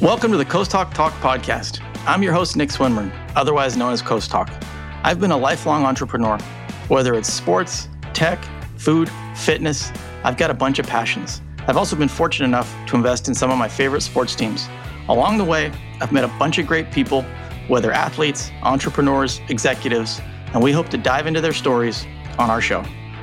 Welcome to the Coasthawk Talk podcast. I'm your host, Nick Swinmurn, otherwise known as Coasthawk. I've been a lifelong entrepreneur. Whether it's sports, tech, food, fitness, I've got a bunch of passions. I've also been fortunate enough to invest in some of my favorite sports teams. Along the way, I've met a bunch of great people, whether athletes, entrepreneurs, executives, and we hope to dive into their stories on our show.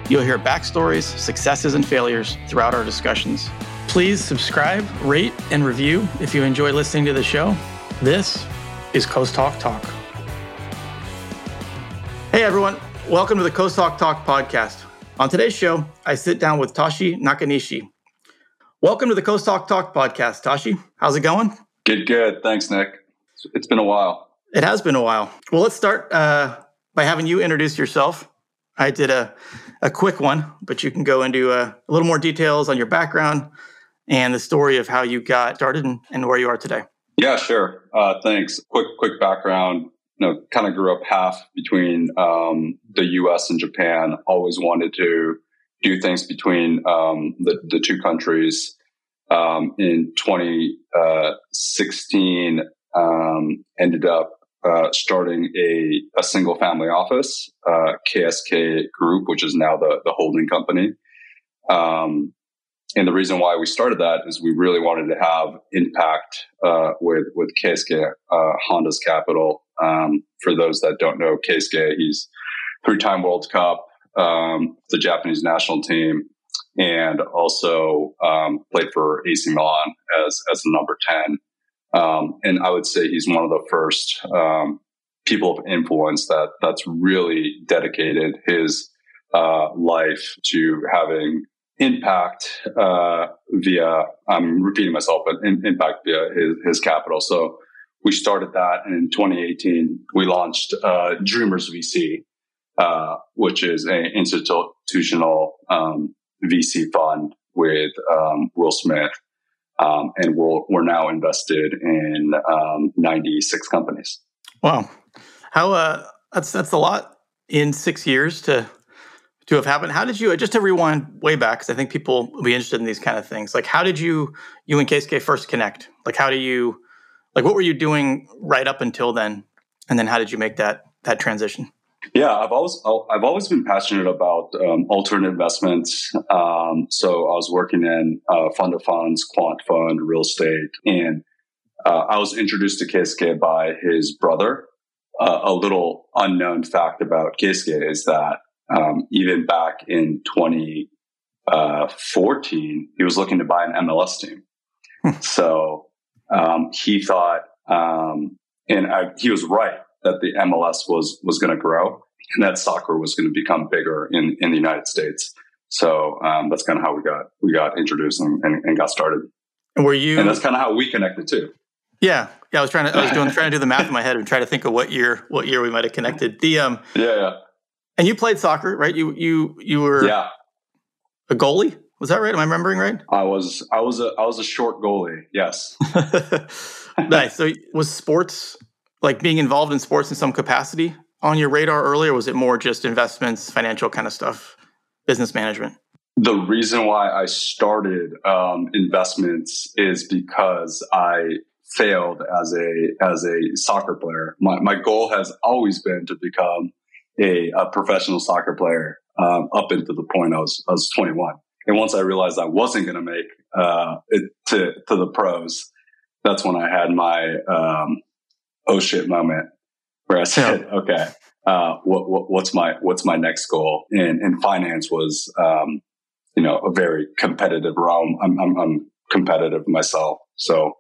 You'll hear backstories, successes, and failures throughout our discussions. Please subscribe, rate, and review if you enjoy listening to the show. This is Coasthawk Talk. Hey everyone, welcome to the Coasthawk Talk podcast. On today's show, I sit down with Tashi Nakanishi. Welcome to the Coasthawk Talk podcast, Tashi. How's it going? Good, good. Thanks, Nick. It's been a while. It has been a while. Well, let's start uh, by having you introduce yourself. I did a, a quick one, but you can go into uh, a little more details on your background, and the story of how you got started and, and where you are today. Yeah, sure. Uh, thanks. Quick, quick background. You know, kind of grew up half between um, the U.S. and Japan. Always wanted to do things between um, the the two countries. Um, in 2016, uh, um, ended up uh, starting a, a single family office, uh, KSK Group, which is now the the holding company. Um, and the reason why we started that is we really wanted to have impact uh, with with Keisuke uh, Honda's capital. Um, for those that don't know Keisuke, he's three-time World Cup, um, the Japanese national team, and also um, played for AC Milan as as the number ten. Um, and I would say he's one of the first um, people of influence that that's really dedicated his uh, life to having impact uh, via I'm repeating myself, but in, impact via his, his, capital. So we started that, and in 2018 we launched uh, Dreamers VC, uh, which is an institutional um, VC fund with um, Will Smith, um, and we we are now invested in um, 96 companies. Wow, how uh, that's that's a lot in six years to to have happened. How did you just to rewind way back because I think people will be interested in these kind of things. Like, how did you you and KSK first connect? Like, how do you like what were you doing right up until then, and then how did you make that that transition? Yeah, I've always I've always been passionate about um, alternate investments. Um, so I was working in uh, fund of funds, quant fund, real estate, and uh, I was introduced to KSK by his brother. Uh, a little unknown fact about KSK is that um, even back in 2014, uh, he was looking to buy an MLS team. Hmm. so um, he thought, um, and I, he was right that the MLS was was going to grow and that soccer was going to become bigger in in the United States. So um, that's kind of how we got we got introduced and, and, and got started. And were you? And that's kind of how we connected too. Yeah, yeah. I was trying to I was doing trying to do the math in my head and try to think of what year what year we might have connected. The um yeah, yeah. And you played soccer, right? You you you were yeah a goalie. Was that right? Am I remembering right? I was I was a I was a short goalie. Yes. nice. So was sports like being involved in sports in some capacity on your radar earlier? was it more just investments, financial kind of stuff, business management? The reason why I started um, investments is because I failed as a as a soccer player. My my goal has always been to become a, a professional soccer player um, up into the point I was I was 21. And once I realized I wasn't going to make uh, it to to the pros, that's when I had my um, oh shit moment where I said, okay, uh, what, what, what's my what's my next goal? And, and finance was um, you know a very competitive realm. I'm, I'm, I'm competitive myself, so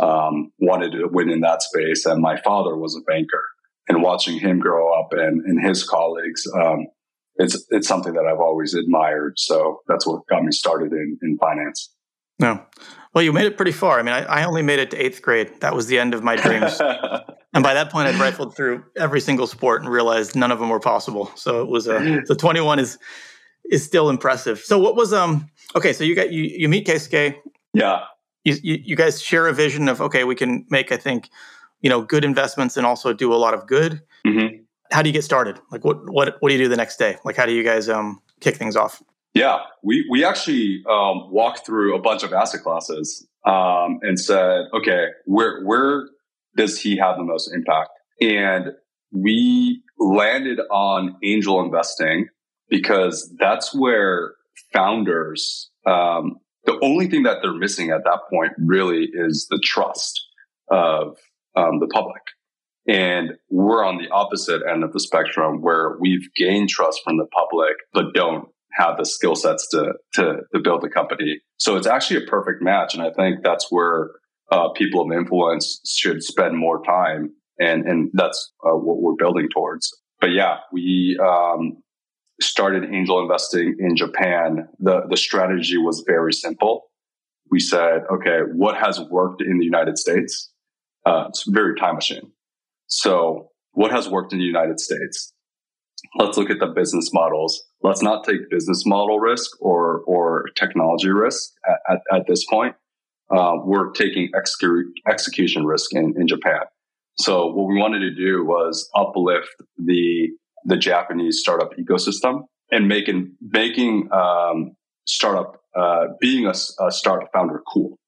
um, wanted to win in that space. And my father was a banker, and watching him grow up and, and his colleagues, um, it's it's something that I've always admired. So that's what got me started in in finance. No, well, you made it pretty far. I mean, I, I only made it to eighth grade. That was the end of my dreams. and by that point, I'd rifled through every single sport and realized none of them were possible. So it was a the twenty one is is still impressive. So what was um okay? So you got you you meet KSK. Yeah. You, you, you guys share a vision of okay, we can make I think you know good investments and also do a lot of good. Mm-hmm. How do you get started? Like what what what do you do the next day? Like how do you guys um kick things off? Yeah, we we actually um, walked through a bunch of asset classes um, and said, okay, where where does he have the most impact? And we landed on angel investing because that's where founders um, the only thing that they're missing at that point really is the trust of um, the public. And we're on the opposite end of the spectrum where we've gained trust from the public, but don't have the skill sets to, to, to build a company. So it's actually a perfect match. And I think that's where uh, people of influence should spend more time. And, and that's uh, what we're building towards. But yeah, we, um, started angel investing in Japan, the, the strategy was very simple. We said, okay, what has worked in the United States? Uh, it's very time machine. So what has worked in the United States? Let's look at the business models. Let's not take business model risk or, or technology risk at, at, at this point. Uh, we're taking execu- execution risk in, in Japan. So what we wanted to do was uplift the the Japanese startup ecosystem and making making um, startup uh, being a, a, startup founder cool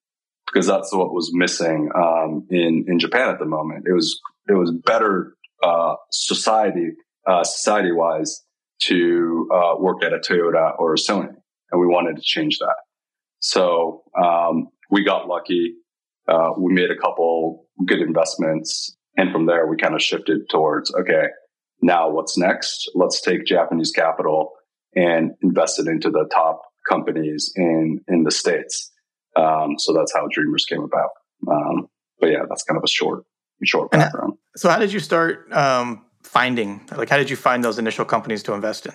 because that's what was missing um, in in Japan at the moment. It was it was better uh, society uh, society wise to uh, work at a Toyota or a Sony, and we wanted to change that. So um, we got lucky. Uh, we made a couple good investments, and from there we kind of shifted towards okay now what's next? Let's take Japanese capital and invest it into the top companies in, in the States. Um, so that's how Dreamers came about. Um, but yeah, that's kind of a short, short background. so how did you start um, finding, like, how did you find those initial companies to invest in?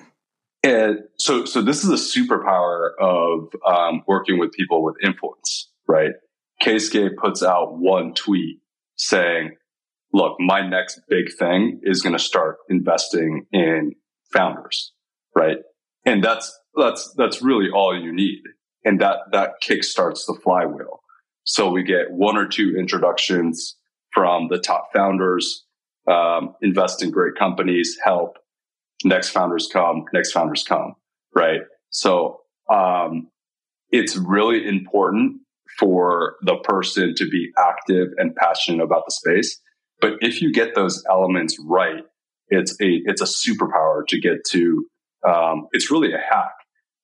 And so, so this is a superpower of um, working with people with influence, right? Keisuke puts out one tweet saying, look, my next big thing is going to start investing in founders, right? And that's, that's, that's really all you need. And that, that kickstarts the flywheel. So we get one or two introductions from the top founders, um, invest in great companies, help next founders come, next founders come, right? So, um, it's really important for the person to be active and passionate about the space but if you get those elements right, it's a it's a superpower to get to. Um, it's really a hack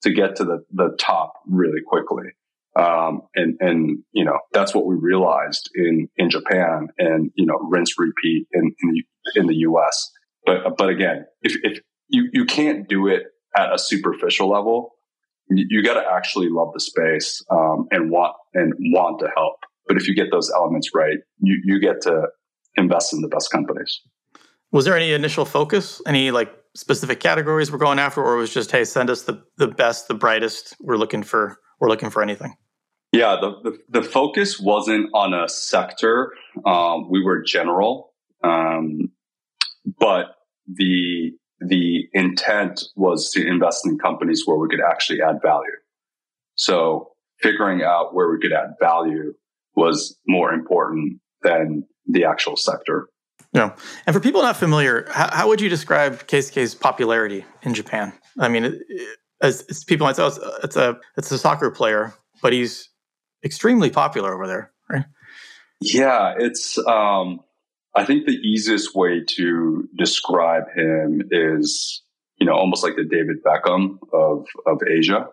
to get to the the top really quickly. Um, and and you know that's what we realized in in Japan, and you know rinse repeat in in the, in the U.S. But but again, if if you you can't do it at a superficial level, you, you got to actually love the space um, and want and want to help. But if you get those elements right, you you get to invest in the best companies. Was there any initial focus, any like specific categories we're going after, or it was just hey, send us the the best, the brightest. We're looking for we're looking for anything. Yeah, the the, the focus wasn't on a sector. Um, we were general, um, but the the intent was to invest in companies where we could actually add value. So figuring out where we could add value was more important than the actual sector. Yeah. And for people not familiar, how, how would you describe Keisuke's popularity in Japan? I mean, as, as people might say, oh, it's, it's, a it's a soccer player, but he's extremely popular over there, right? Yeah, it's. Um, I think the easiest way to describe him is, you know, almost like the David Beckham of of Asia.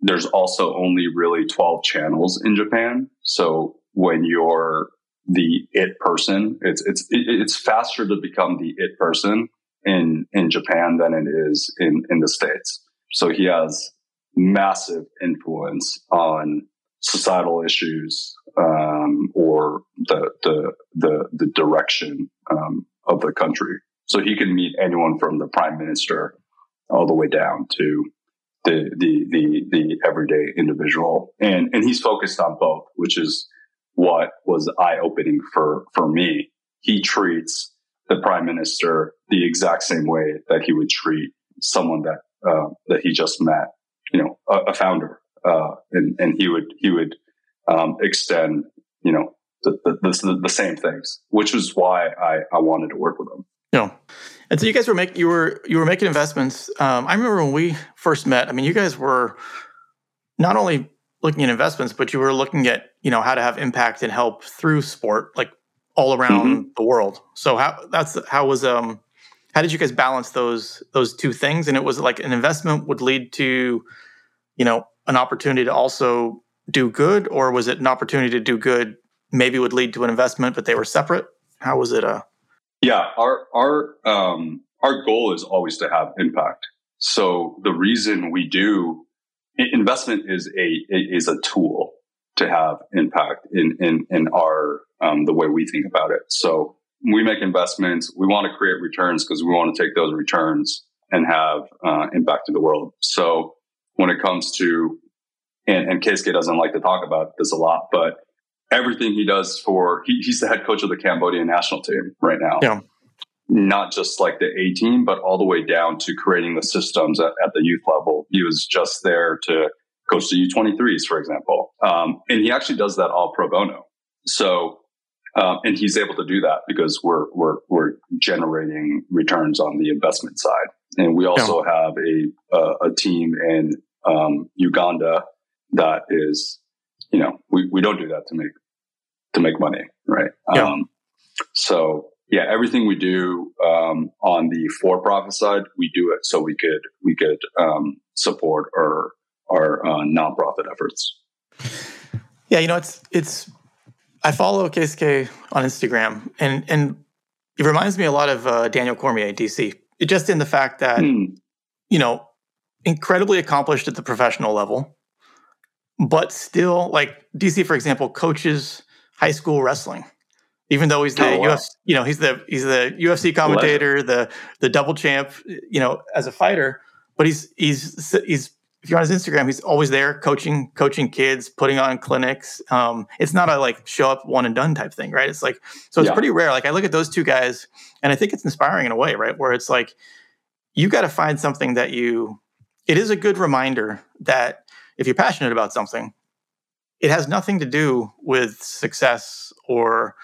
There's also only really 12 channels in Japan, so when you're the it person. It's it's it's faster to become the it person in in Japan than it is in in the states. So he has massive influence on societal issues um, or the the the, the direction um, of the country. So he can meet anyone from the prime minister all the way down to the the the, the everyday individual, and and he's focused on both, which is what was eye opening for, for me. He treats the prime minister the exact same way that he would treat someone that, uh, that he just met, you know, a, a founder. Uh, and, and he would, he would, um, extend, you know, the, the, the, the, same things, which is why I, I wanted to work with him. Yeah. and so you guys were making you were you were making investments. Um, I remember when we first met. I mean, you guys were not only looking at investments, but you were looking at you know how to have impact and help through sport, like all around mm-hmm. the world. So how that's how was um how did you guys balance those those two things? And it was like an investment would lead to you know an opportunity to also do good, or was it an opportunity to do good maybe would lead to an investment, but they were separate? How was it? Uh, yeah, our our um, our goal is always to have impact. So the reason we do investment is a is a tool to have impact in in in our um, the way we think about it. So we make investments. We want to create returns because we want to take those returns and have uh, impact in the world. So when it comes to and, and Keisuke doesn't like to talk about this a lot, but everything he does for he, he's the head coach of the Cambodian national team right now. Yeah. Not just like the A team, but all the way down to creating the systems at, at the youth level. He was just there to coach the U23s, for example. Um, and he actually does that all pro bono. So, um, and he's able to do that because we're, we're, we're generating returns on the investment side. And we also yeah. have a, a, a team in um, Uganda that is you know, we, we don't do that to make to make money, right? Yeah. Um, so yeah, everything we do um, on the for-profit side, we do it so we could we could um, support our our uh, nonprofit efforts. Yeah, you know, it's it's. I follow Keisuke on Instagram, and and it reminds me a lot of uh, Daniel Cormier, DC. It just in the fact that mm. you know, incredibly accomplished at the professional level, but still, like DC, for example, coaches high school wrestling, even though he's the oh, wow. UFC, you know, he's the he's the UFC commentator, the the double champ, you know, as a fighter. But he's he's he's if you're on his Instagram, he's always there coaching coaching kids, putting on clinics. Um, it's not a like show up one and done type thing, right? It's like so it's yeah. pretty rare. Like I look at those two guys, and I think it's inspiring in a way, right? Where it's like you got to find something that you. It is a good reminder that if you're passionate about something, it has nothing to do with success or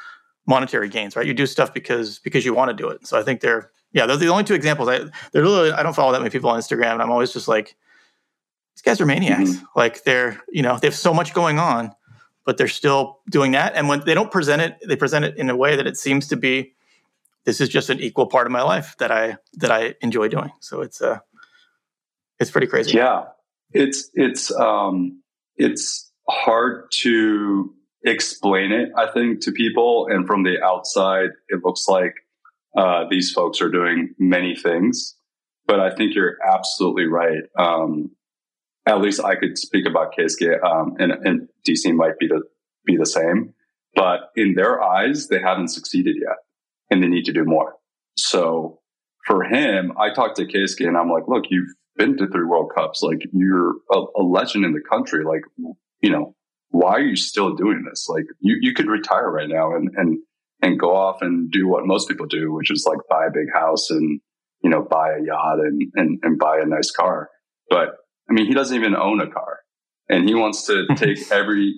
monetary gains, right? You do stuff because because you want to do it. So I think they're yeah, those are the only two examples. I they're really I don't follow that many people on Instagram, and I'm always just like, these guys are maniacs. Mm-hmm. Like they're you know they have so much going on, but they're still doing that. And when they don't present it, they present it in a way that it seems to be this is just an equal part of my life that I that I enjoy doing. So it's uh it's pretty crazy. Yeah. It's it's um, it's hard to explain it. I think to people, and from the outside, it looks like uh, these folks are doing many things. But I think you're absolutely right. Um, at least I could speak about Keisuke, um, and, and DC might be the be the same. But in their eyes, they haven't succeeded yet, and they need to do more. So for him, I talked to Keisuke, and I'm like, "Look, you've been to three World Cups. Like you're a, a, legend in the country. Like, you know, why are you still doing this? Like you, you could retire right now and, and, and go off and do what most people do, which is like buy a big house and, you know, buy a yacht and, and, and buy a nice car. But I mean, he doesn't even own a car and he wants to take every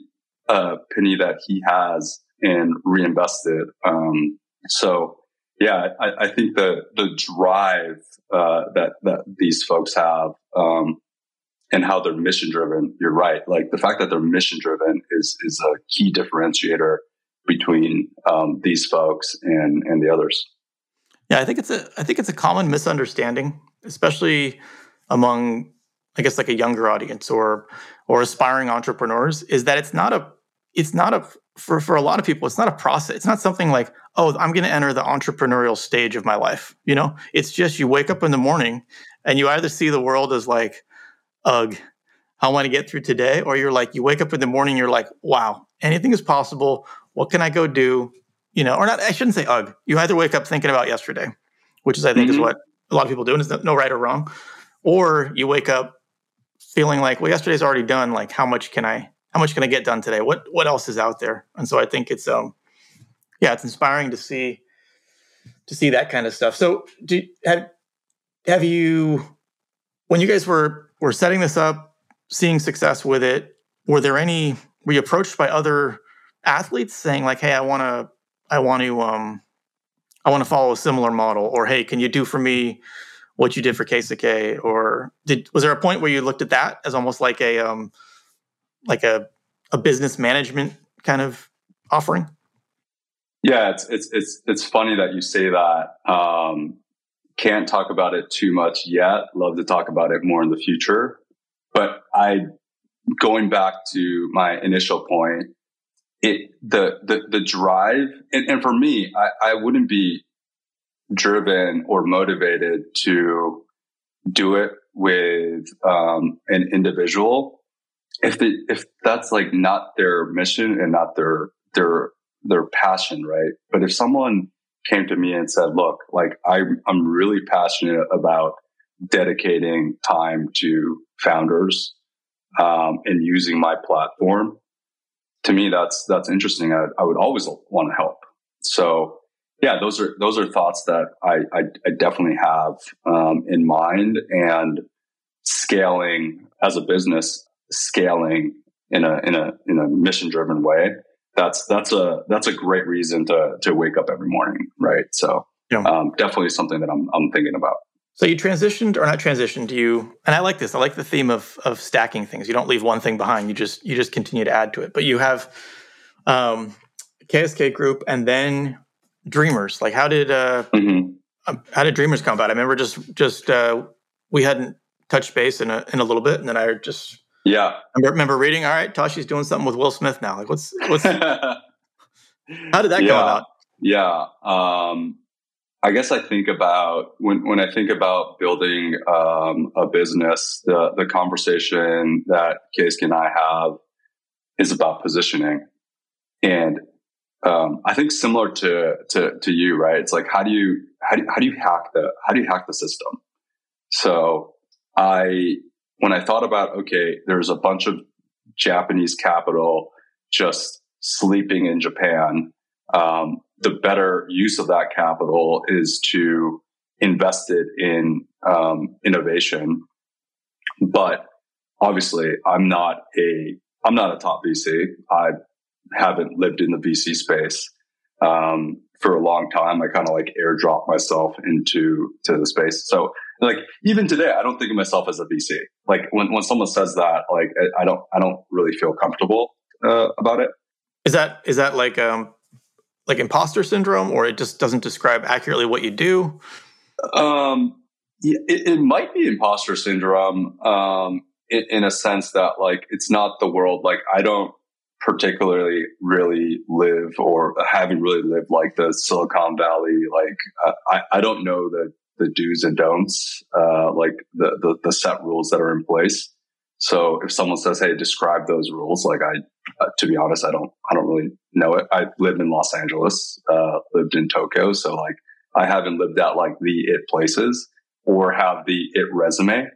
uh, penny that he has and reinvest it. Um, so yeah, I, I, think the the drive uh, that that these folks have um, and how they're mission driven. You're right. Like the fact that they're mission driven is is a key differentiator between um, these folks and and the others. Yeah, I think it's a I think it's a common misunderstanding, especially among I guess like a younger audience or or aspiring entrepreneurs, is that it's not a it's not a for for a lot of people it's not a process. It's not something like oh, I'm going to enter the entrepreneurial stage of my life. You know, it's just you wake up in the morning and you either see the world as like, ugh, I want to get through today, or you're like, you wake up in the morning, you're like, wow, anything is possible. What can I go do? You know, or not, I shouldn't say ugh. You either wake up thinking about yesterday, which is, I think, mm-hmm. is what a lot of people do, and there's no right or wrong. Or you wake up feeling like, well, yesterday's already done. Like, how much can I, how much can I get done today? What, what else is out there? And so I think it's, um, yeah, it's inspiring to see to see that kind of stuff. So, do have have you when you guys were were setting this up, seeing success with it? Were there any were you approached by other athletes saying like, "Hey, I want to I want to um I want to follow a similar model, or hey, can you do for me what you did for KSK? Or did was there a point where you looked at that as almost like a um, like a a business management kind of offering? Yeah, it's it's it's it's funny that you say that. Um, can't talk about it too much yet. Love to talk about it more in the future. But I, going back to my initial point, it the the the drive and, and for me, I, I wouldn't be driven or motivated to do it with um, an individual if the if that's like not their mission and not their their their passion, right? But if someone came to me and said, "Look, like I I'm really passionate about dedicating time to founders um, and using my platform," to me that's that's interesting. I, I would always want to help. So yeah, those are those are thoughts that I I, I definitely have um, in mind and scaling as a business scaling in a in a in a mission driven way that's that's a that's a great reason to to wake up every morning right? So yeah. um, definitely something that I'm, I'm thinking about. So you transitioned or not transitioned do you and i like this i like the theme of of stacking things. You don't leave one thing behind you just you just continue to add to it. But you have um ksk group and then dreamers. Like how did uh mm-hmm. Um, how did dreamers come about? I remember just just uh we hadn't touched base in a in a little bit and then i just yeah. I remember reading, all right, Tashi's doing something with Will Smith now. Like, what's, what's, how did that yeah. come about? Yeah. Um, I guess I think about when, when I think about building um, a business, the, the conversation that Casey and I have is about positioning. And um, I think similar to, to, to you, right? It's like, how do you, how do, how do you hack the, how do you hack the system? So I when I thought about, okay, there's a bunch of Japanese capital just sleeping in Japan, um, the better use of that capital is to invest it in um, innovation. But obviously, I'm not a I'm not a top VC. I haven't lived in the VC space um, for a long time. I kind of like airdrop myself into to the space. So like even today, I don't think of myself as a VC. Like when, when someone says that, like I don't, I don't really feel comfortable uh, about it. Is that, is that like, um, like imposter syndrome or it just doesn't describe accurately what you do? Um, it, it might be imposter syndrome, um, in, in a sense that like, it's not the world. Like I don't, particularly really live or haven't really lived like the Silicon Valley. Like uh, I, I don't know the the do's and don'ts, uh, like the, the, the set rules that are in place. So if someone says, "Hey, describe those rules," like I, uh, to be honest, I don't, I don't really know it. I lived in Los Angeles, uh, lived in Tokyo, so like I haven't lived at like the it places or have the it resume.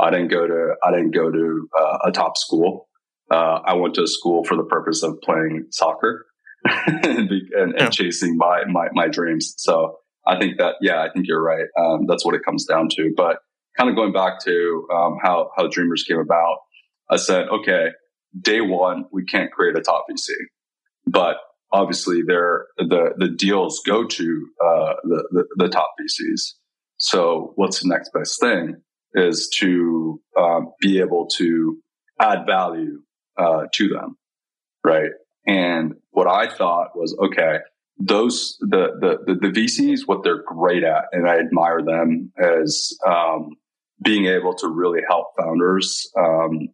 I didn't go to, I didn't go to uh, a top school. Uh, I went to a school for the purpose of playing soccer and, and, and, chasing my, my my dreams. So I think that, yeah, I think you're right. Um, that's what it comes down to. But kind of going back to um, how, how Dreamers came about, I said, okay, day one, we can't create a top VC, but obviously there, the, the deals go to uh, the, the, the, top VCs. So what's the next best thing is to um, be able to add value uh, to them, right? And what I thought was, okay, those the, the the the, VCs what they're great at, and I admire them as um, being able to really help founders um,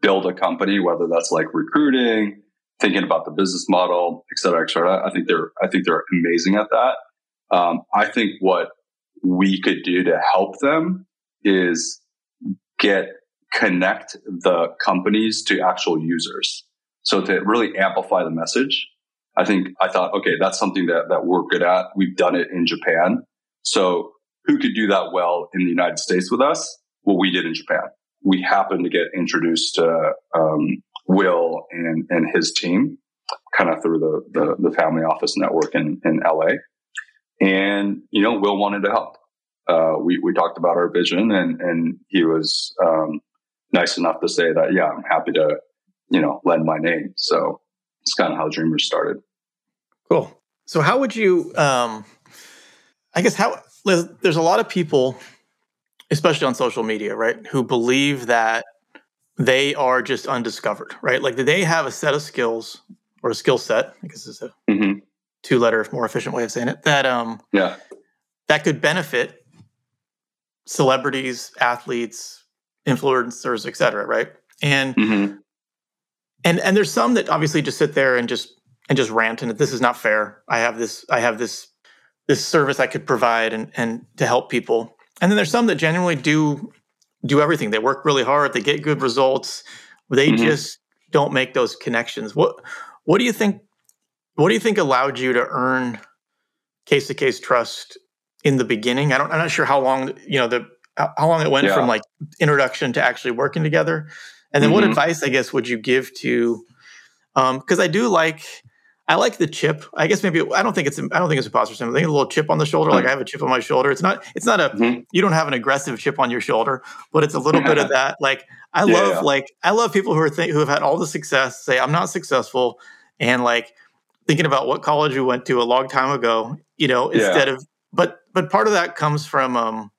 build a company, whether that's like recruiting, thinking about the business model, et cetera, et cetera. I think they're I think they're amazing at that. Um, I think what we could do to help them is get connect the companies to actual users. So to really amplify the message I think I thought, okay, that's something that, that we're good at. We've done it in Japan. So who could do that well in the United States with us? Well, we did in Japan. We happened to get introduced to um, Will and, and his team kind of through the, the, the, family office network in, in LA. And, you know, Will wanted to help. Uh, we, we talked about our vision and, and he was um, nice enough to say that, yeah, I'm happy to, you know, lend my name. So it's kind of how Dreamers started. Cool. So how would you um I guess how there's a lot of people, especially on social media, right, who believe that they are just undiscovered, right? Like do they have a set of skills or a skill set, I guess is a mm-hmm. two letter, more efficient way of saying it, that um yeah that could benefit celebrities, athletes, influencers, et cetera, right? And mm-hmm. And and there's some that obviously just sit there and just and just rant and that this is not fair. I have this I have this this service I could provide and and to help people. And then there's some that genuinely do do everything. They work really hard, they get good results. They mm-hmm. just don't make those connections. What what do you think what do you think allowed you to earn case to case trust in the beginning? I don't I'm not sure how long, you know, the how long it went yeah. from like introduction to actually working together. And then mm-hmm. what advice I guess would you give to um because I do like I like the chip. I guess maybe I don't think it's I don't think it's imposter syndrome. I think a little chip on the shoulder. Like I have a chip on my shoulder. It's not it's not a mm-hmm. you don't have an aggressive chip on your shoulder, but it's a little bit of that. Like I yeah, love like I love people who are th- who have had all the success say I'm not successful and like thinking about what college we went to a long time ago. You know, instead yeah. of but but part of that comes from um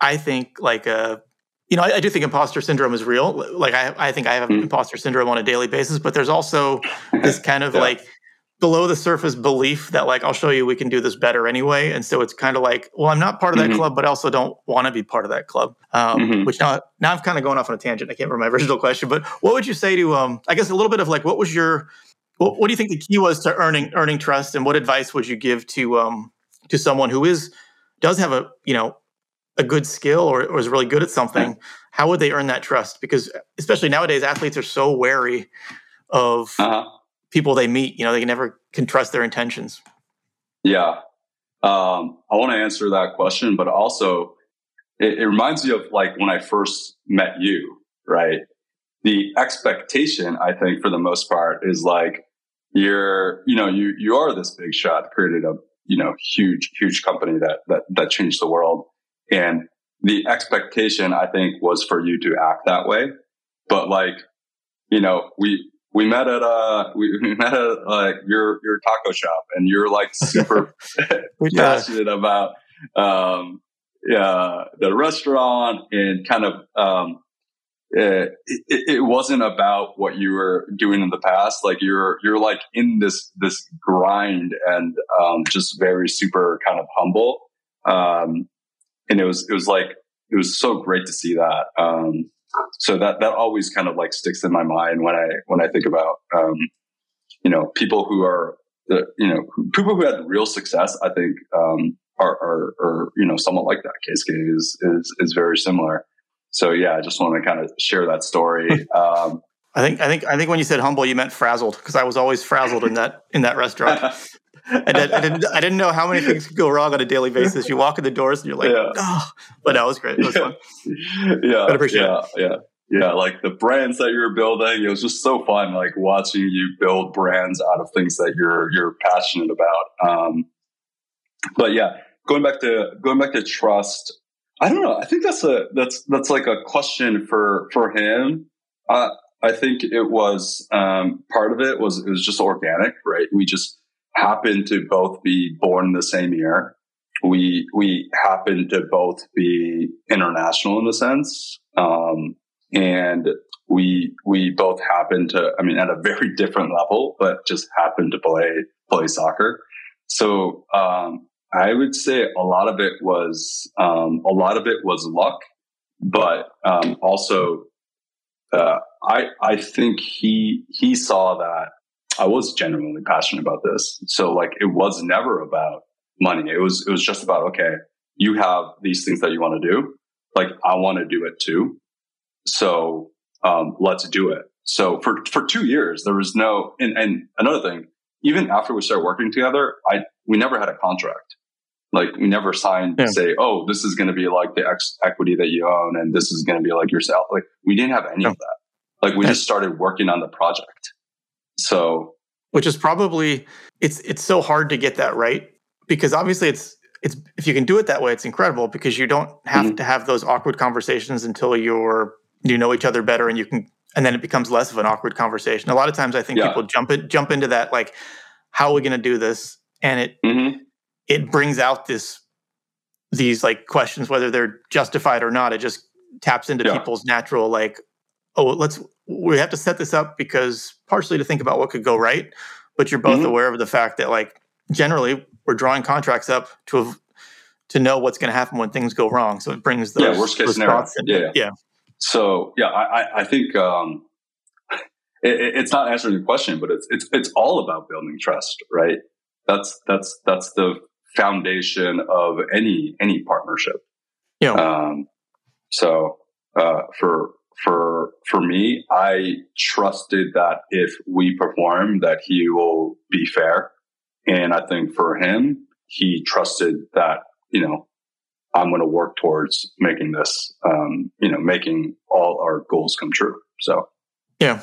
I think like a you know, I, I, do think imposter syndrome is real. Like I, I think I have mm. imposter syndrome on a daily basis, but there's also this kind of yeah. like below the surface belief that like I'll show you we can do this better anyway. And so it's kind of like, well, I'm not part of that mm-hmm. club, but I also don't want to be part of that club. Um, mm-hmm. Which now now I'm kind of going off on a tangent. I can't remember my original question, but what would you say to um? I guess a little bit of like, what was your what, what do you think the key was to earning earning trust, and what advice would you give to um to someone who is does have a you know a good skill or, or is really good at something? How would they earn that trust? Because especially nowadays, athletes are so wary of. Uh-huh people they meet. You know, they never can trust their intentions. Yeah. Um, I want to answer that question, but also it, it reminds me of like when I first met you, right? The expectation, I think, for the most part, is like you're, you know, you you are this big shot, created a you know huge huge company that that that changed the world, and the expectation, I think, was for you to act that way. But like, you know, we we met at uh we, we met at like your your taco shop and you're like super passionate about um yeah the restaurant and kind of um it, it, it, wasn't about what you were doing in the past. Like you're you're like in this this grind and um just very super kind of humble. Um and it was it was like it was so great to see that um so that that always kind of like sticks in my mind when I when I think about um, you know people who are the you know people who had real success. I think um, are, are, are you know somewhat like that. KSK is is is very similar. So yeah, I just want to kind of share that story. Um, I think I think I think when you said humble, you meant frazzled because I was always frazzled in that in that restaurant. I, did, I, didn't I didn't know how many things could go wrong on a daily basis. You walk in the doors and you're like, yeah. oh, but that was great. It was fun. Yeah, I appreciate yeah, it. yeah, yeah. Like the brands that you're building, it was just so fun. Like watching you build brands out of things that you're you're passionate about. Um, but yeah, going back to going back to trust. I don't know. I think that's a that's that's like a question for for him. Uh, I think it was um, part of it was it was just organic, right? We just happened to both be born the same year. We we happen to both be international in a sense, um, and we we both happened to. I mean, at a very different level, but just happened to play play soccer. So um, I would say a lot of it was um, a lot of it was luck, but um, also uh, I I think he he saw that I was genuinely passionate about this. So like it was never about money. It was it was just about okay, you have these things that you want to do. Like I want to do it too. So um, let's do it. So for for two years there was no and, and another thing, even after we started working together, I we never had a contract. Like we never signed yeah. to say, oh, this is going to be like the ex- equity that you own, and this is going to be like your salary. Like we didn't have any of that. Like we just started working on the project. So, which is probably it's it's so hard to get that right because obviously it's it's if you can do it that way, it's incredible because you don't have mm-hmm. to have those awkward conversations until you're you know each other better and you can and then it becomes less of an awkward conversation. A lot of times I think yeah. people jump it jump into that like how are we going to do this and it mm-hmm. it brings out this these like questions whether they're justified or not. It just taps into Yeah. people's natural like, oh, let's we have to set this up because partially to think about what could go right, but you're both Mhm. aware of the fact that like generally we're drawing contracts up to to know what's going to happen when things go wrong. So it brings the Yeah, worst case scenario. Yeah, yeah. yeah, So yeah, I, I- think um, it, it- it's not answering the question, but it's it's it's all about building trust, right? That's that's that's the foundation of any any partnership. Yeah. Um, so uh, for for for me, I trusted that if we perform, that he will be fair, and I think for him, he trusted that you know I'm going to work towards making this, um, you know, making all our goals come true. So, Yeah,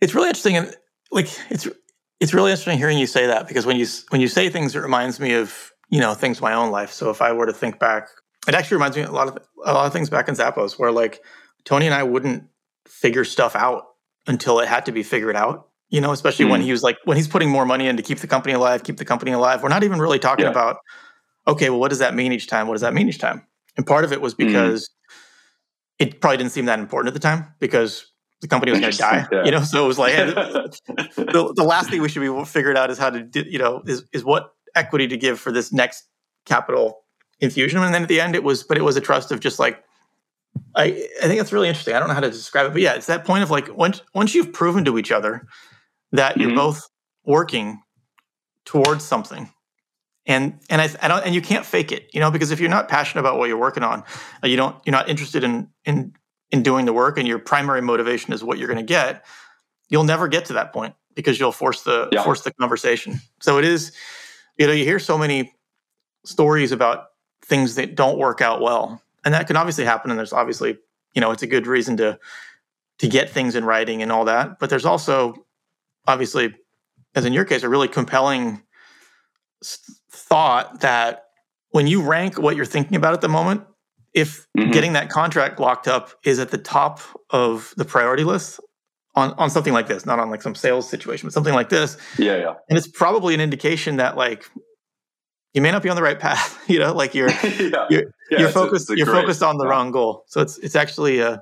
it's really interesting, and like it's it's really interesting hearing you say that because when you when you say things, it reminds me of you know things in my own life. So if I were to think back, it actually reminds me a lot of a lot of things back in Zappos where like Tony and I wouldn't figure stuff out until it had to be figured out. You know, especially when Mhm. he was like when he's putting more money in to keep the company alive, keep the company alive. We're not even really talking Yeah. about okay, well, what does that mean each time? What does that mean each time? And part of it was Mhm. because it probably didn't seem that important at the time because the company was going to die. Yeah. You know, so it was like hey, the, the last thing we should be figured out is how to do, you know is is what equity to give for this next capital infusion and then at the end it was but it was a trust of just like i i think that's really interesting i don't know how to describe it but yeah it's that point of like once once you've proven to each other that you're Mhm. both working towards something and and I, I don't and you can't fake it you know because if you're not passionate about what you're working on uh, you don't you're not interested in in in doing the work and your primary motivation is what you're going to get you'll never get to that point because you'll force the Yeah. force the conversation so it is you know you hear so many stories about things that don't work out well and that can obviously happen and there's obviously you know it's a good reason to to get things in writing and all that but there's also obviously as in your case a really compelling thought that when you rank what you're thinking about at the moment if Mhm. getting that contract locked up is at the top of the priority list on, on something like this not on like some sales situation but something like this yeah, yeah, and it's probably an indication that like you may not be on the right path you know like you're yeah. You're- Yeah, you're focused a you're great- focused on the yeah. wrong goal so it's it's actually uh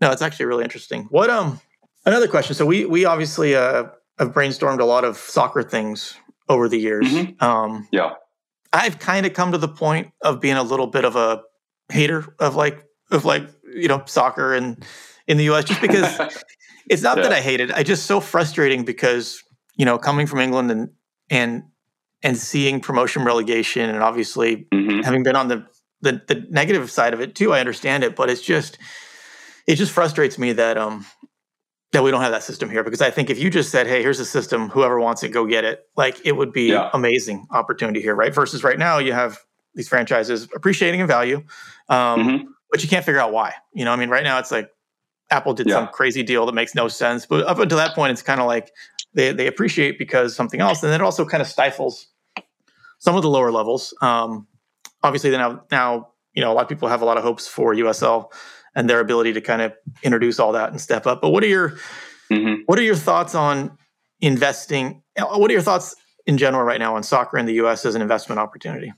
no it's actually really interesting what um another question so we we obviously uh have brainstormed a lot of soccer things over the years Mhm. um Yeah. i've kind of come to the point of being a little bit of a hater of like of like you know soccer and in the us just because it's not that I hate it. I just so frustrating because you know coming from England and and and seeing promotion relegation and obviously Mhm. having been on the, the the negative side of it too. I understand it, but it's just it just frustrates me that um that we don't have that system here because I think if you just said, "Hey, here's a system. Whoever wants it, go get it," like it would be Yeah. amazing opportunity here, right? Versus right now, you have these franchises appreciating in value, um, Mhm. but you can't figure out why. You know, I mean, right now it's like Apple did some crazy deal that makes no sense, but up until that point, it's kind of like they they appreciate because something else, and then it also kind of stifles some of the lower levels. Um, obviously, now now you know a lot of people have a lot of hopes for USL and their ability to kind of introduce all that and step up. But what are your Mhm. what are your thoughts on investing? What are your thoughts in general right now on soccer in the US as an investment opportunity?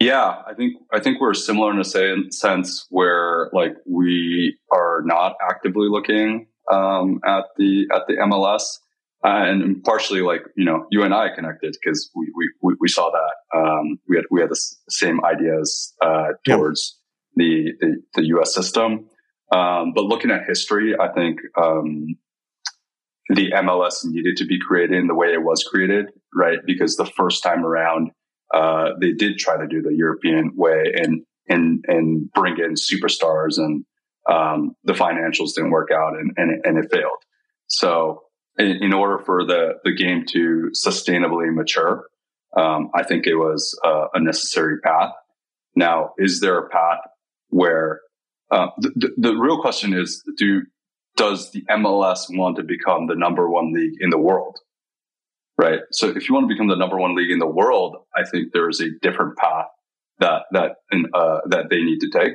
Yeah, I think I think we're similar in a sense where like we are not actively looking um, at the at the MLS, uh, and partially like you know you and I connected because we, we we saw that um, we had we had the same ideas uh, Yep. towards the, the the U.S. system, um, but looking at history, I think um, the MLS needed to be created in the way it was created, right? Because the first time around uh, they did try to do the European way and and and bring in superstars, and um, the financials didn't work out, and and, it- and it failed. So, in, in order for the the game to sustainably mature, um, I think it was uh, a necessary path. Now, is there a path where uh, the, the real question is do does the MLS want to become the number one league in the world? right? So if you want to become the number one league in the world, I think there is a different path that that uh, that they need to take.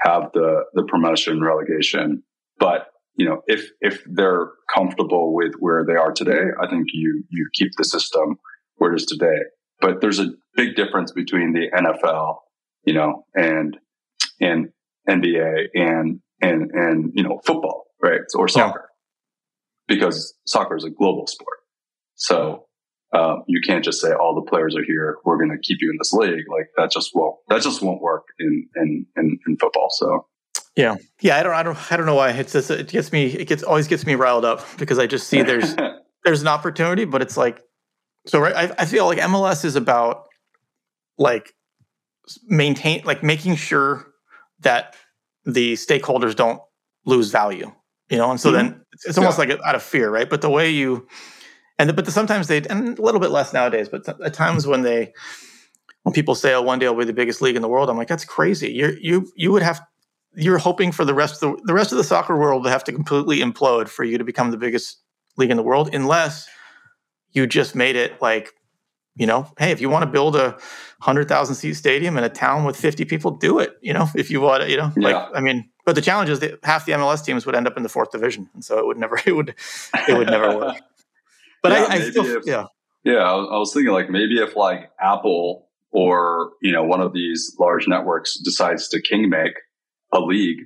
Have the the promotion relegation, but you know if if they're comfortable with where they are today, I think you you keep the system where it is today. But there's a big difference between the NFL, you know, and and NBA and and and you know football, right, or soccer, yeah. because soccer is a global sport. So um, you can't just say all the players are here. We're going to keep you in this league. Like that just won't that just won't work in in in, in football. So yeah, yeah. I don't I don't I don't know why it's just it gets me it gets always gets me riled up because I just see there's there's an opportunity, but it's like so right. I, I feel like MLS is about like maintain like making sure that the stakeholders don't lose value you know and so mm-hmm. then it's almost yeah. like out of fear right but the way you and the, but the, sometimes they and a little bit less nowadays but at times when they when people say oh one day i'll be the biggest league in the world i'm like that's crazy you you you would have you're hoping for the rest of the, the rest of the soccer world to have to completely implode for you to become the biggest league in the world unless you just made it like you know hey if you want to build a 100000 seat stadium in a town with 50 people do it you know if you want to you know yeah. like i mean but the challenge is that half the mls teams would end up in the fourth division and so it would never it would it would never work but yeah, I, I still if, yeah yeah I was, I was thinking like maybe if like apple or you know one of these large networks decides to king make a league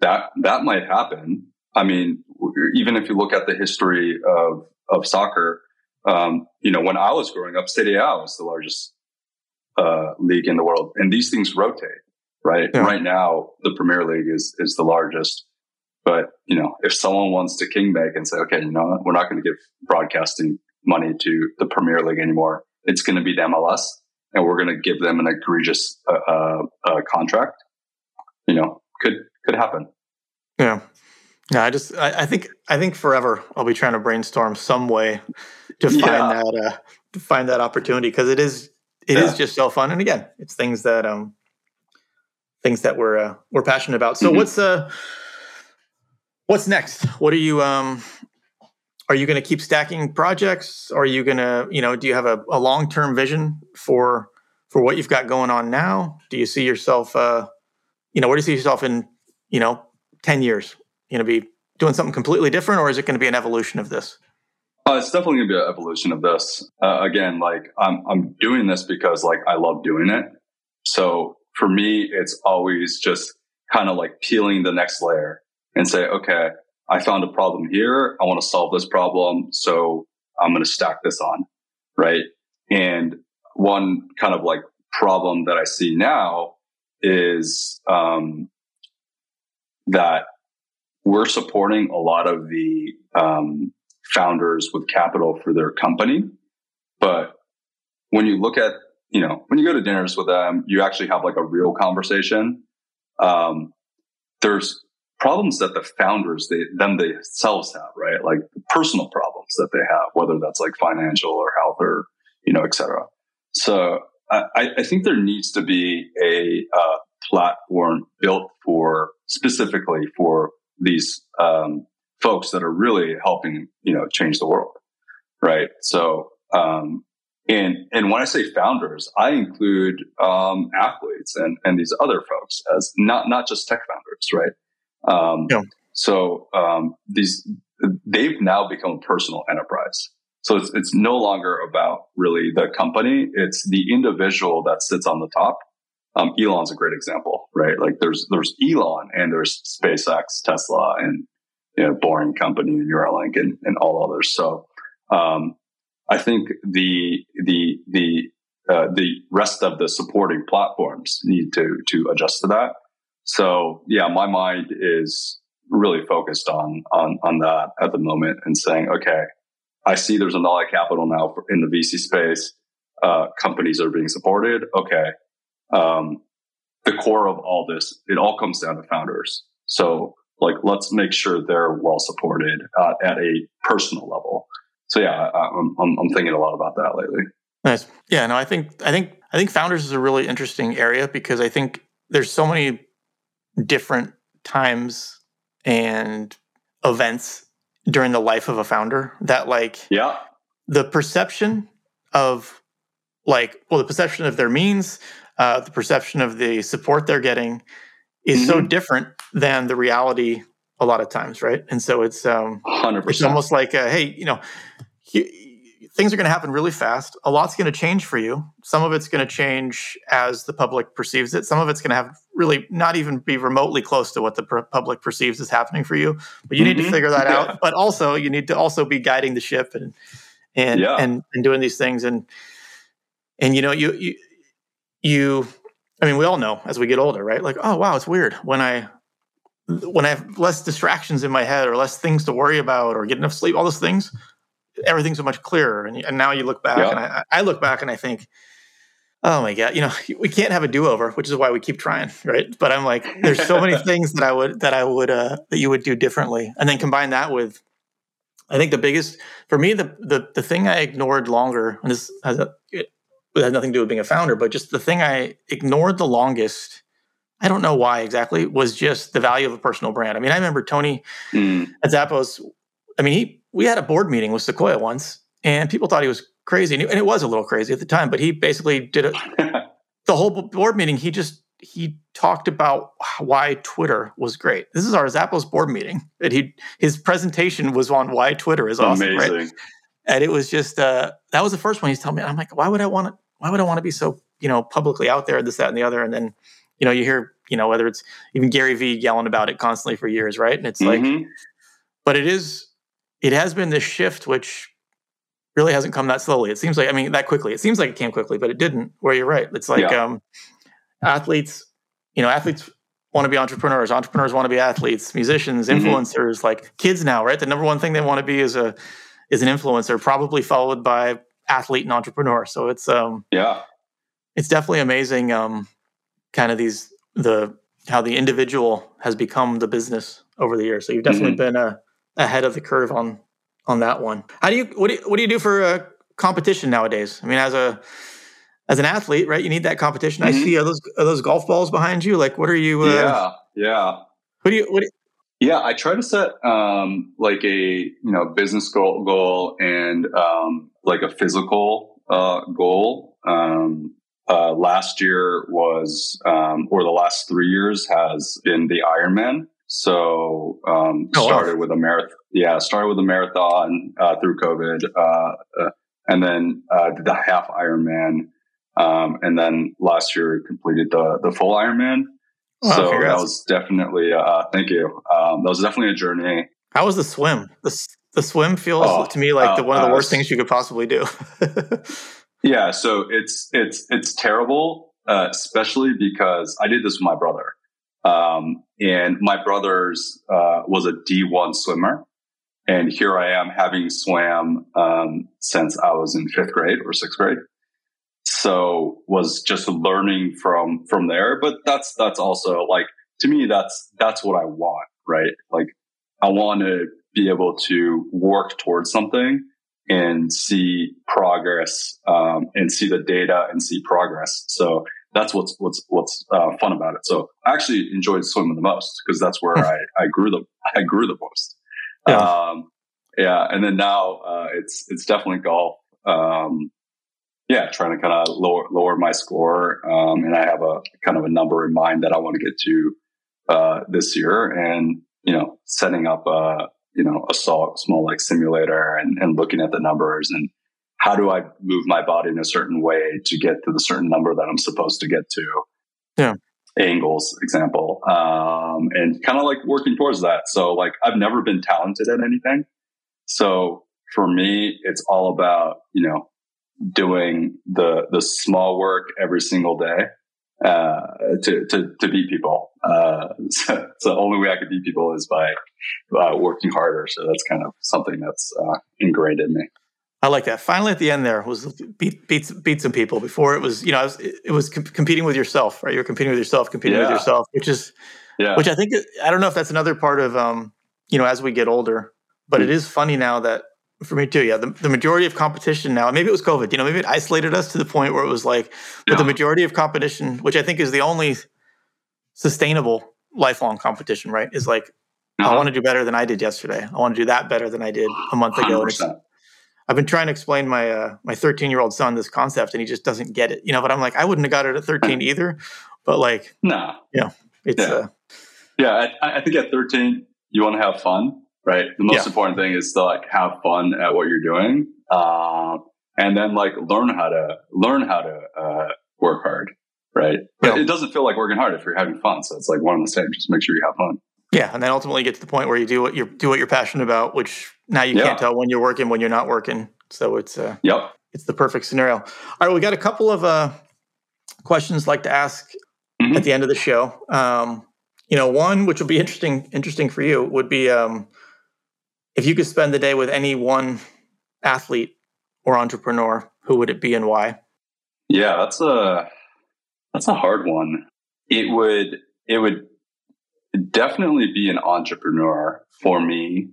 that that might happen i mean even if you look at the history of of soccer um, you know when i was growing up Serie A was the largest uh, league in the world and these things rotate right yeah. right now the premier league is is the largest but you know, if someone wants to king make and say, okay, you know, we're not going to give broadcasting money to the Premier League anymore, it's going to be the MLS, and we're going to give them an egregious uh, uh, uh, contract. You know, could could happen. Yeah. Yeah, I just I, I, think I think forever I'll be trying to brainstorm some way to find yeah. that uh, to find that opportunity because it is it yeah. is just so fun and again it's things that um things that we're uh, we're passionate about. So mm-hmm. what's uh what's next? What are you um are you going to keep stacking projects? Are you going to, you know, do you have a, a long-term vision for for what you've got going on now? Do you see yourself uh you know, where do you see yourself in, you know, 10 years? You know, be doing something completely different or is it going to be an evolution of this? Uh, it's definitely going to be an evolution of this. Uh, again, like I'm, I'm doing this because like I love doing it. So for me, it's always just kind of like peeling the next layer and say, okay, I found a problem here. I want to solve this problem. So I'm going to stack this on. Right. And one kind of like problem that I see now is, um, that we're supporting a lot of the, um, founders with capital for their company. But when you look at, you know, when you go to dinners with them, you actually have like a real conversation. Um, there's problems that the founders they them themselves have, right? Like personal problems that they have, whether that's like financial or health or you know, etc. So I, I, think there needs to be a uh, platform built for specifically for these um, folks that are really helping you know change the world, right? So um, and and when I say founders, I include um, athletes and and these other folks as not not just tech founders, right? Um, yeah. So um, these they've now become a personal enterprise. So it's, it's no longer about really the company; it's the individual that sits on the top. Um, Elon's a great example, right? Like there's there's Elon and there's SpaceX, Tesla, and you know, Boring Company and Neuralink and, and all others. So um, I think the the the uh, the rest of the supporting platforms need to to adjust to that. So yeah, my mind is really focused on on on that at the moment and saying, okay, I see there's a lot of capital now in the VC space. Uh, companies are being supported. Okay, um, the core of all this, it all comes down to founders. So like, let's make sure they're well supported uh, at a personal level. So yeah, I, I'm, I'm I'm thinking a lot about that lately. Nice. Yeah. No, I think I think I think founders is a really interesting area because I think there's so many different times and events during the life of a founder that like yeah the perception of like well the perception of their means uh, the perception of the support they're getting is mm-hmm. so different than the reality a lot of times right and so it's um 100%. it's almost like uh, hey you know things are going to happen really fast. A lot's going to change for you. Some of it's going to change as the public perceives it. Some of it's going to have really not even be remotely close to what the pr- public perceives is happening for you. But you mm-hmm. need to mm-hmm. figure that out. But also, you need to also be guiding the ship and and yeah. and and doing these things. And and you know, you you you. I mean, we all know as we get older, right? Like, oh wow, it's weird when I when I have less distractions in my head or less things to worry about or get enough sleep, all those things everything's so much clearer. And, and now you look back, and I, I, look back and I think, oh my god, you know, we can't have a do over, which is why we keep trying, right? But I'm like, there's so many things that I would that I would uh, that you would do differently, and then combine that with, I think the biggest for me, the the the thing I ignored longer, and this has a, it has nothing to do with being a founder, but just the thing I ignored the longest. I don't know why exactly was just the value of a personal brand. I mean, I remember Tony mm. at Zappos. I mean, he we had a board meeting with Sequoia once, and people thought he was crazy, and it was a little crazy at the time. But he basically did it. the whole board meeting. He just he talked about why Twitter was great. This is our Zappos board meeting, and he his presentation was on why Twitter is awesome, Amazing. right? And it was just uh, that was the first one he's telling me. I'm like, why would I want to? Why would I want to be so you know publicly out there, this, that, and the other? And then you know you hear you know whether it's even Gary Vee yelling about it constantly for years, right? And it's mm-hmm. like, but it is it has been this shift, which really hasn't come that slowly. It seems like, I mean, that quickly. It seems like it came quickly, but it didn't. Where you're right. It's like yeah. um, athletes, you know, athletes want to be entrepreneurs. Entrepreneurs want to be athletes. Musicians, mm-hmm. influencers, mm-hmm. like kids now, right? The number one thing they want to be is a is an influencer, probably followed by athlete and entrepreneur. So it's um, yeah, it's definitely amazing. Um, kind of these the how the individual has become the business over the years. So you've definitely mm-hmm. been a ahead of the curve on on that one. How do you what do you, what do you do for uh, competition nowadays? I mean, as a as an athlete, right? You need that competition. Mm-hmm. I see are those are those golf balls behind you. Like, what are you? Uh, yeah, yeah. What do you? What? Do you, yeah, I try to set um, like a you know business goal, goal and um, like a physical uh, goal. Um, uh, last year was, um, or the last three years has been the Ironman. So um, oh, started wow. with a marathon. Yeah, started with a marathon uh, through COVID, uh, uh, and then uh, did the half Ironman, um, and then last year completed the the full Ironman. Oh, so congrats. that was definitely uh, thank you. Um, that was definitely a journey. How was the swim? The the swim feels oh, to me like the, one of the worst things you could possibly do. yeah, so it's it's it's terrible, especially because I did this with my brother. Um, and my brother's uh, was a D1 swimmer. And here I am having swam um, since I was in fifth grade or sixth grade. So was just learning from from there. But that's that's also like to me that's that's what I want, right? Like I want to be able to work towards something and see progress um, and see the data and see progress. So that's what's what's what's uh, fun about it. So I actually enjoyed swimming the most because that's where I, I grew the I grew the most. Yeah, um, yeah. And then now uh, it's it's definitely golf. Um, yeah, trying to kind of lower lower my score, um, and I have a kind of a number in mind that I want to get to uh, this year, and you know, setting up a you know a small, small like simulator and, and looking at the numbers and how do I move my body in a certain way to get to the certain number that I'm supposed to get to? Yeah. Angles, example, um, and kind of like working towards that. So, like, I've never been talented at anything. So, for me, it's all about, you know, doing the, the small work every single day uh, to, to, to beat people. Uh, so, so, the only way I could beat people is by uh, working harder. So that's kind of something that's uh, ingrained in me. I like that. Finally, at the end, there was beat beat beat some people. Before it was, you know, it was, it was competing with yourself, right? You're competing with yourself, competing yeah. with yourself, which is, yeah. which I think I don't know if that's another part of, um, you know, as we get older. But mm-hmm. it is funny now that for me too, yeah, the, the majority of competition now. Maybe it was COVID. You know, maybe it isolated us to the point where it was like, but yeah. the majority of competition, which I think is the only sustainable lifelong competition, right? Is like uh-huh. I want to do better than I did yesterday. I want to do that better than I did a month ago. I've been trying to explain my uh, my 13 year old son this concept, and he just doesn't get it. You know, but I'm like, I wouldn't have got it at 13 either. But like, no, you know, it's yeah, uh, yeah I, I, think at 13 you want to have fun, right? The most yeah. important thing is to like have fun at what you're doing. uh, and then like learn how to learn how to uh, work hard, right? But Yeah. it doesn't feel like working hard if you're having fun. So it's like one and the same. Just make sure you have fun. Yeah, and then ultimately get to the point where you do what you do what you're passionate about, which now you Yeah. can't tell when you're working when you're not working. So it's uh, Yep. it's the perfect scenario. All right, we got a couple of uh, questions like to ask Mhm. at the end of the show. Um, you know, one which will be interesting interesting for you would be um, if you could spend the day with any one athlete or entrepreneur, who would it be and why? Yeah, that's a that's a hard one. It would it would definitely be an entrepreneur for me.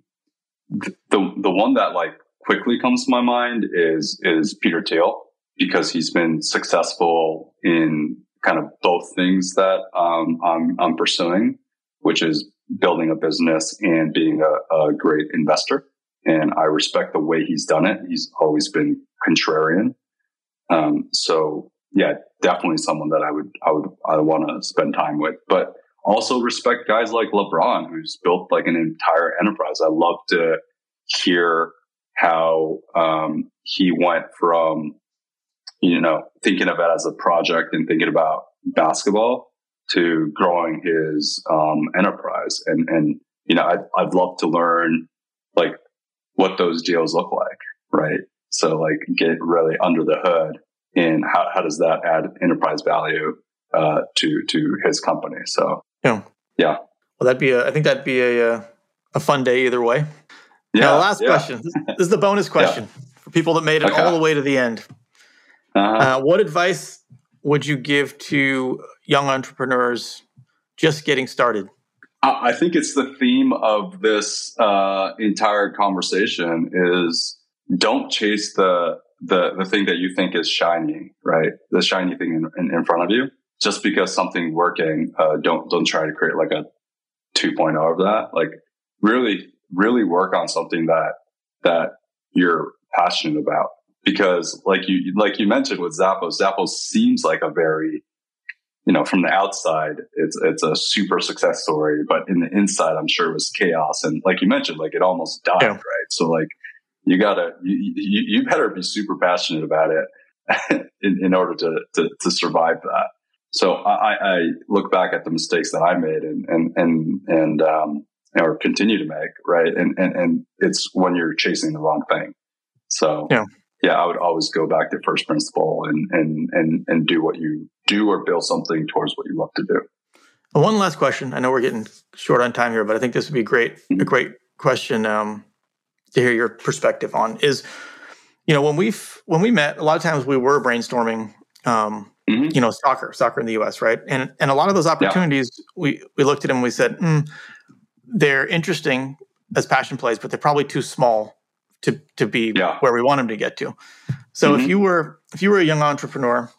The the, one that like quickly comes to my mind is is Peter Thiel because he's been successful in kind of both things that um, I'm I'm pursuing, which is building a business and being a, a great investor. And I respect the way he's done it. He's always been contrarian. Um, so yeah, definitely someone that I would, I would, I want to spend time with, but also respect guys like LeBron, who's built like an entire enterprise. I love to hear how, um, he went from, you know, thinking of it as a project and thinking about basketball to growing his, um, enterprise. And, and, you know, I'd, I'd love to learn like what those deals look like, right? So like get really under the hood and how, how does that add enterprise value uh, to to his company? So Yeah. Yeah. Well, that'd be a, I think that'd be a uh, a fun day either way. yeah. now, last yeah. question. This, this is the bonus question for people that made it Okay. all the way to the end. Uh-huh. Uh, what advice would you give to young entrepreneurs just getting started? I I think it's the theme of this uh, entire conversation is don't chase the the the thing that you think is shiny, right? The shiny thing in, in, in front of you. Just because something's working, uh, don't don't try to create like a 2.0 of that. Like really, really work on something that that you're passionate about. Because like you like you mentioned with Zappos, Zappos seems like a very you know, from the outside, it's it's a super success story, but in the inside, I'm sure it was chaos. And like you mentioned, like it almost died, Yeah. right? So like you gotta, you, you, you better be super passionate about it in, in order to, to to survive that. So I, I look back at the mistakes that I made and and and and um, or continue to make, right? And and and it's when you're chasing the wrong thing. So Yeah. yeah, I would always go back to first principle and and and and do what you do or build something towards what you love to do. One last question. I know we're getting short on time here, but I think this would be great. A Mhm. great question um, to hear your perspective on is, you know, when we when we met, a lot of times we were brainstorming, um, Mhm. you know, soccer, soccer in the U.S., right? And and a lot of those opportunities, we we looked at them and we said, mm, they're interesting as passion plays, but they're probably too small to to be Yeah. where we want them to get to. So if Mhm. you were if you were a young entrepreneur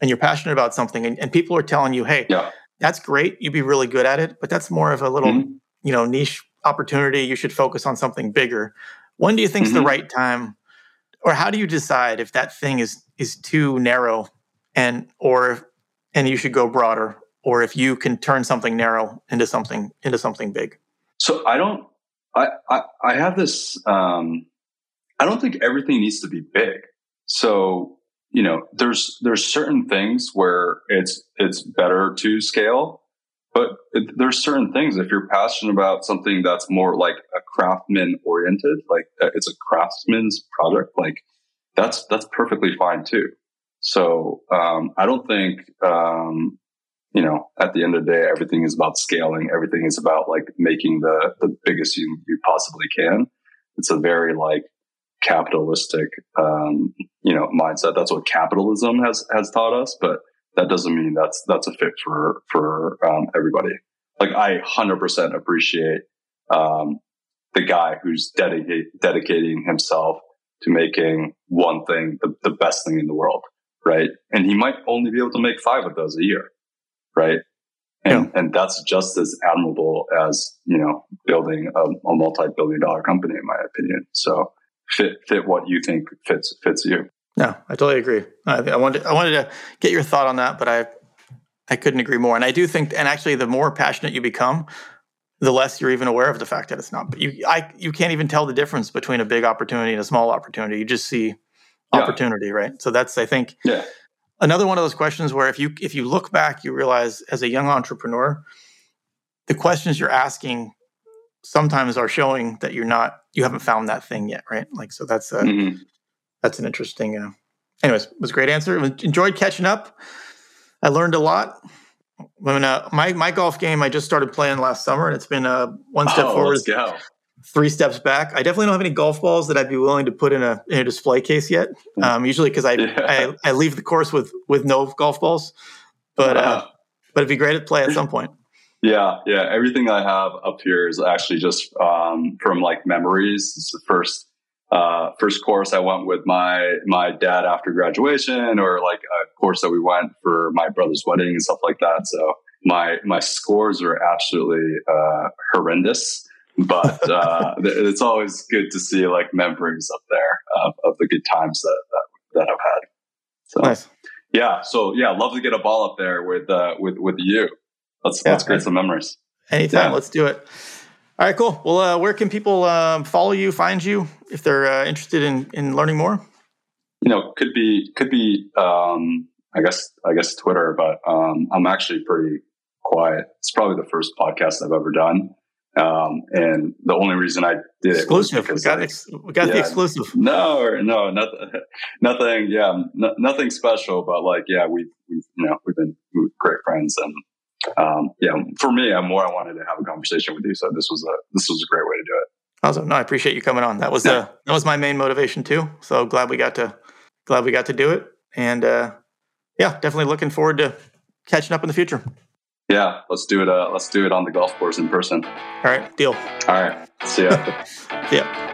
and you're passionate about something, and, and people are telling you, hey, Yeah. that's great. You'd be really good at it, but that's more of a little, Mhm. you know, niche opportunity. You should focus on something bigger. When do you think's the Mhm. right time, or how do you decide if that thing is is too narrow, and or and you should go broader, or if you can turn something narrow into something into something big? So I don't. I I, I have this. Um, I don't think everything needs to be big. So you know, there's there's certain things where it's it's better to scale, but there's certain things if you're passionate about something that's more like a craftsman oriented, like uh, it's a craftsman's project, like that's that's perfectly fine too. So um, I don't think um, you know at the end of the day everything is about scaling. Everything is about like making the the biggest you you possibly can. It's a very like capitalistic um, you know mindset. That's what capitalism has has taught us, but that doesn't mean that's that's a fit for for um, everybody. Like I 100% appreciate um, the guy who's dedicate, dedicating himself to making one thing the, the best thing in the world, right? And he might only be able to make five of those a year, right? And and that's just as admirable as you know building a, a multi-billion dollar company, in my opinion. So fit fit what you think fits fits you. No, I totally agree. I, I wanted I wanted to get your thought on that, but I I couldn't agree more. And I do think, and actually, the more passionate you become, the less you're even aware of the fact that it's not. But you, I, you can't even tell the difference between a big opportunity and a small opportunity. You just see yeah. opportunity, right? So that's, I think, yeah. another one of those questions where if you if you look back, you realize as a young entrepreneur, the questions you're asking sometimes are showing that you're not, you haven't found that thing yet, right? Like, so that's a, mm-hmm. that's an interesting. Uh, anyways, was a great answer. Enjoyed catching up. I learned a lot when uh, my my golf game I just started playing last summer, and it's been uh, one step oh, forward, three steps back. I definitely don't have any golf balls that I'd be willing to put in a in a display case yet. Hmm. Um, usually because I, yeah. I, I leave the course with with no golf balls, but uh, but it'd be great to play at some point. Yeah, yeah. Everything I have up here is actually just um, from like memories. It's the first uh, first course I went with my my dad after graduation, or like a course that we went for my brother's wedding and stuff like that. So my my scores are absolutely uh, horrendous, but uh, it's always good to see like memories up there of, of the good times that, that, that I've had. So nice. yeah, so yeah, love to get a ball up there with uh, with with you. Let's yeah, let's create some memories. Anytime, yeah. let's do it. All right, cool. Well, uh, where can people um, follow you, find you if they're uh, interested in in learning more? You know, could be could be. Um, I guess I guess Twitter, but um, I'm actually pretty quiet. It's probably the first podcast I've ever done, um, and the only reason I did exclusive. it exclusive. We got ex- we got yeah, the exclusive. No, no, nothing, nothing. Yeah, nothing special. But like, yeah, we we you know we've been great friends and um, yeah, for me, I'm more I wanted to have a conversation with you. So this was a this was a great way to do it. Awesome. No, I appreciate you coming on. That was yeah. uh, that was my main motivation too. So glad we got to glad we got to do it. And uh, yeah, definitely looking forward to catching up in the future. Yeah, let's do it. Uh, let's do it on the golf course in person. All right, deal. All right, see ya. see ya.